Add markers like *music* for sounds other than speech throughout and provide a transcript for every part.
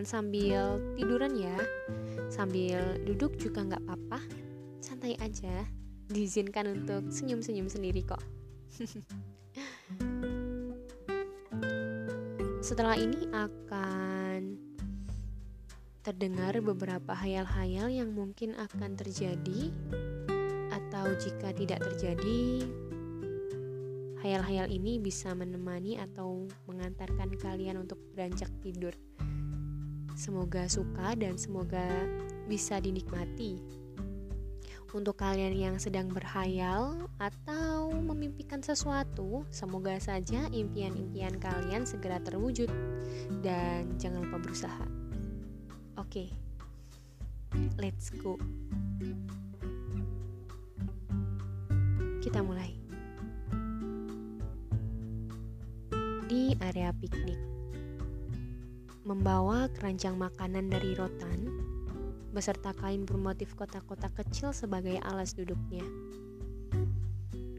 Jangan sambil tiduran ya. Sambil duduk juga nggak apa-apa. Santai aja. Diizinkan untuk senyum-senyum sendiri kok. *laughs* Setelah ini akan terdengar beberapa hayal-hayal yang mungkin akan terjadi atau jika tidak terjadi hayal-hayal ini bisa menemani atau mengantarkan kalian untuk beranjak tidur. Semoga suka dan semoga bisa dinikmati. Untuk kalian yang sedang berhayal atau memimpikan sesuatu, semoga saja impian-impian kalian segera terwujud dan jangan lupa berusaha. Oke. Okay. Let's go. Kita mulai. di area piknik. Membawa keranjang makanan dari rotan, beserta kain bermotif kotak-kotak kecil sebagai alas duduknya.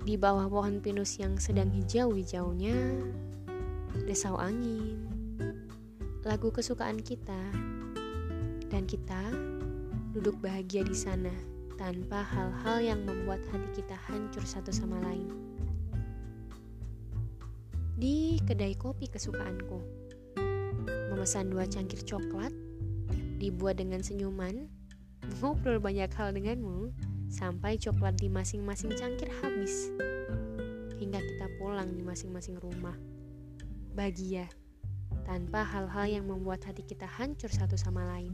Di bawah pohon pinus yang sedang hijau-hijaunya, desau angin, lagu kesukaan kita, dan kita duduk bahagia di sana tanpa hal-hal yang membuat hati kita hancur satu sama lain di kedai kopi kesukaanku. Memesan dua cangkir coklat, dibuat dengan senyuman, ngobrol banyak hal denganmu, sampai coklat di masing-masing cangkir habis. Hingga kita pulang di masing-masing rumah. Bahagia, tanpa hal-hal yang membuat hati kita hancur satu sama lain.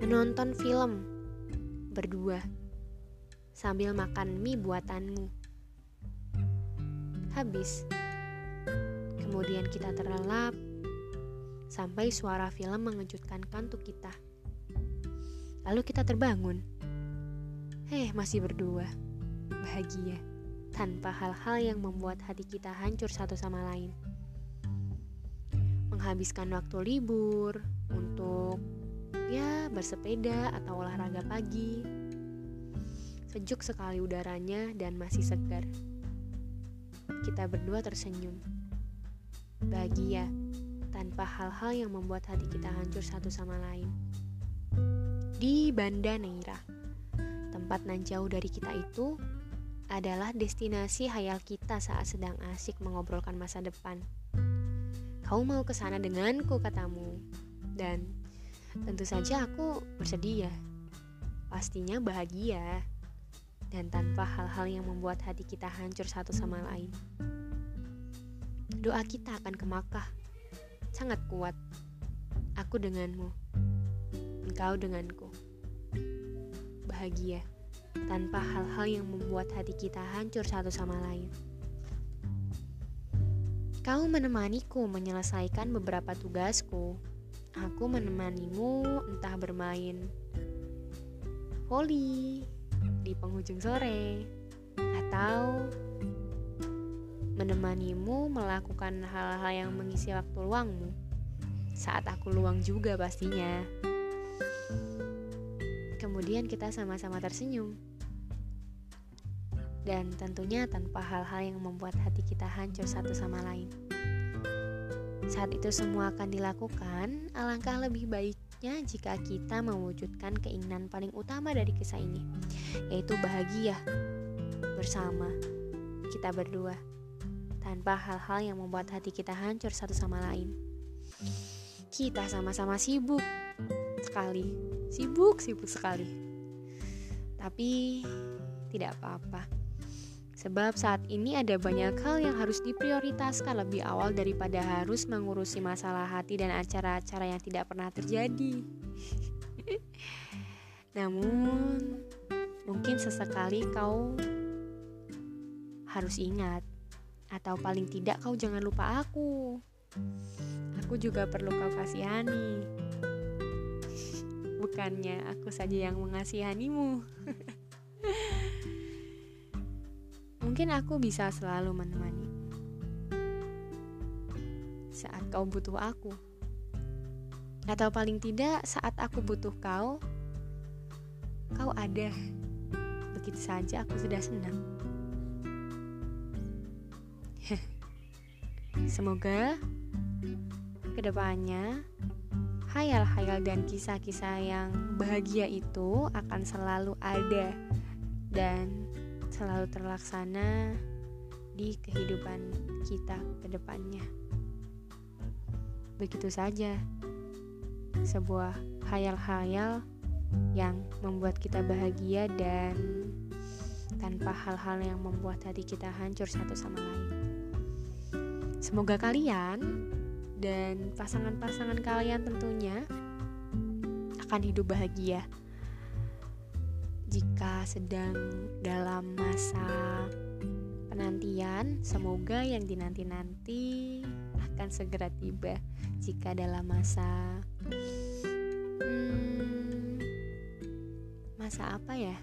Menonton film berdua sambil makan mie buatanmu habis. Kemudian kita terlelap sampai suara film mengejutkan kantuk kita. Lalu kita terbangun. Eh, masih berdua. Bahagia tanpa hal-hal yang membuat hati kita hancur satu sama lain. Menghabiskan waktu libur untuk ya bersepeda atau olahraga pagi. Sejuk sekali udaranya dan masih segar kita berdua tersenyum. Bahagia tanpa hal-hal yang membuat hati kita hancur satu sama lain. Di Banda Neira, tempat nan jauh dari kita itu adalah destinasi hayal kita saat sedang asik mengobrolkan masa depan. Kau mau ke sana denganku, katamu. Dan tentu saja aku bersedia. Pastinya bahagia dan tanpa hal-hal yang membuat hati kita hancur satu sama lain. Doa kita akan ke Makkah sangat kuat. Aku denganmu, engkau denganku. Bahagia tanpa hal-hal yang membuat hati kita hancur satu sama lain. Kau menemaniku menyelesaikan beberapa tugasku. Aku menemanimu entah bermain voli, di penghujung sore atau menemanimu melakukan hal-hal yang mengisi waktu luangmu. Saat aku luang juga pastinya. Kemudian kita sama-sama tersenyum. Dan tentunya tanpa hal-hal yang membuat hati kita hancur satu sama lain. Saat itu semua akan dilakukan alangkah lebih baik Sebaliknya, jika kita mewujudkan keinginan paling utama dari kisah ini, yaitu bahagia bersama kita berdua, tanpa hal-hal yang membuat hati kita hancur satu sama lain. Kita sama-sama sibuk sekali, sibuk-sibuk sekali, tapi tidak apa-apa Sebab saat ini ada banyak hal yang harus diprioritaskan lebih awal daripada harus mengurusi masalah hati dan acara-acara yang tidak pernah terjadi. *laughs* Namun, mungkin sesekali kau harus ingat, atau paling tidak kau jangan lupa aku. Aku juga perlu kau kasihani. Bukannya aku saja yang mengasihanimu. *laughs* Mungkin aku bisa selalu menemani saat kau butuh aku, atau paling tidak saat aku butuh kau, kau ada. Begitu saja aku sudah senang. Semoga ke depannya hayal-hayal dan kisah-kisah yang bahagia itu akan selalu ada dan selalu terlaksana di kehidupan kita ke depannya. Begitu saja, sebuah hayal-hayal yang membuat kita bahagia dan tanpa hal-hal yang membuat hati kita hancur satu sama lain. Semoga kalian dan pasangan-pasangan kalian tentunya akan hidup bahagia. Jika sedang dalam masa penantian, semoga yang dinanti-nanti akan segera tiba. Jika dalam masa hmm, masa apa ya?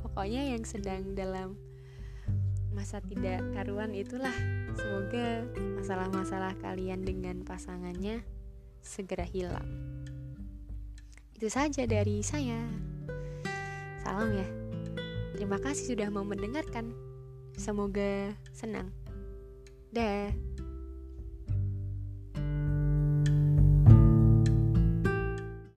Pokoknya yang sedang dalam masa tidak karuan itulah. Semoga masalah-masalah kalian dengan pasangannya segera hilang. Itu saja dari saya. Salam ya. Terima kasih sudah mau mendengarkan. Semoga senang. Dah.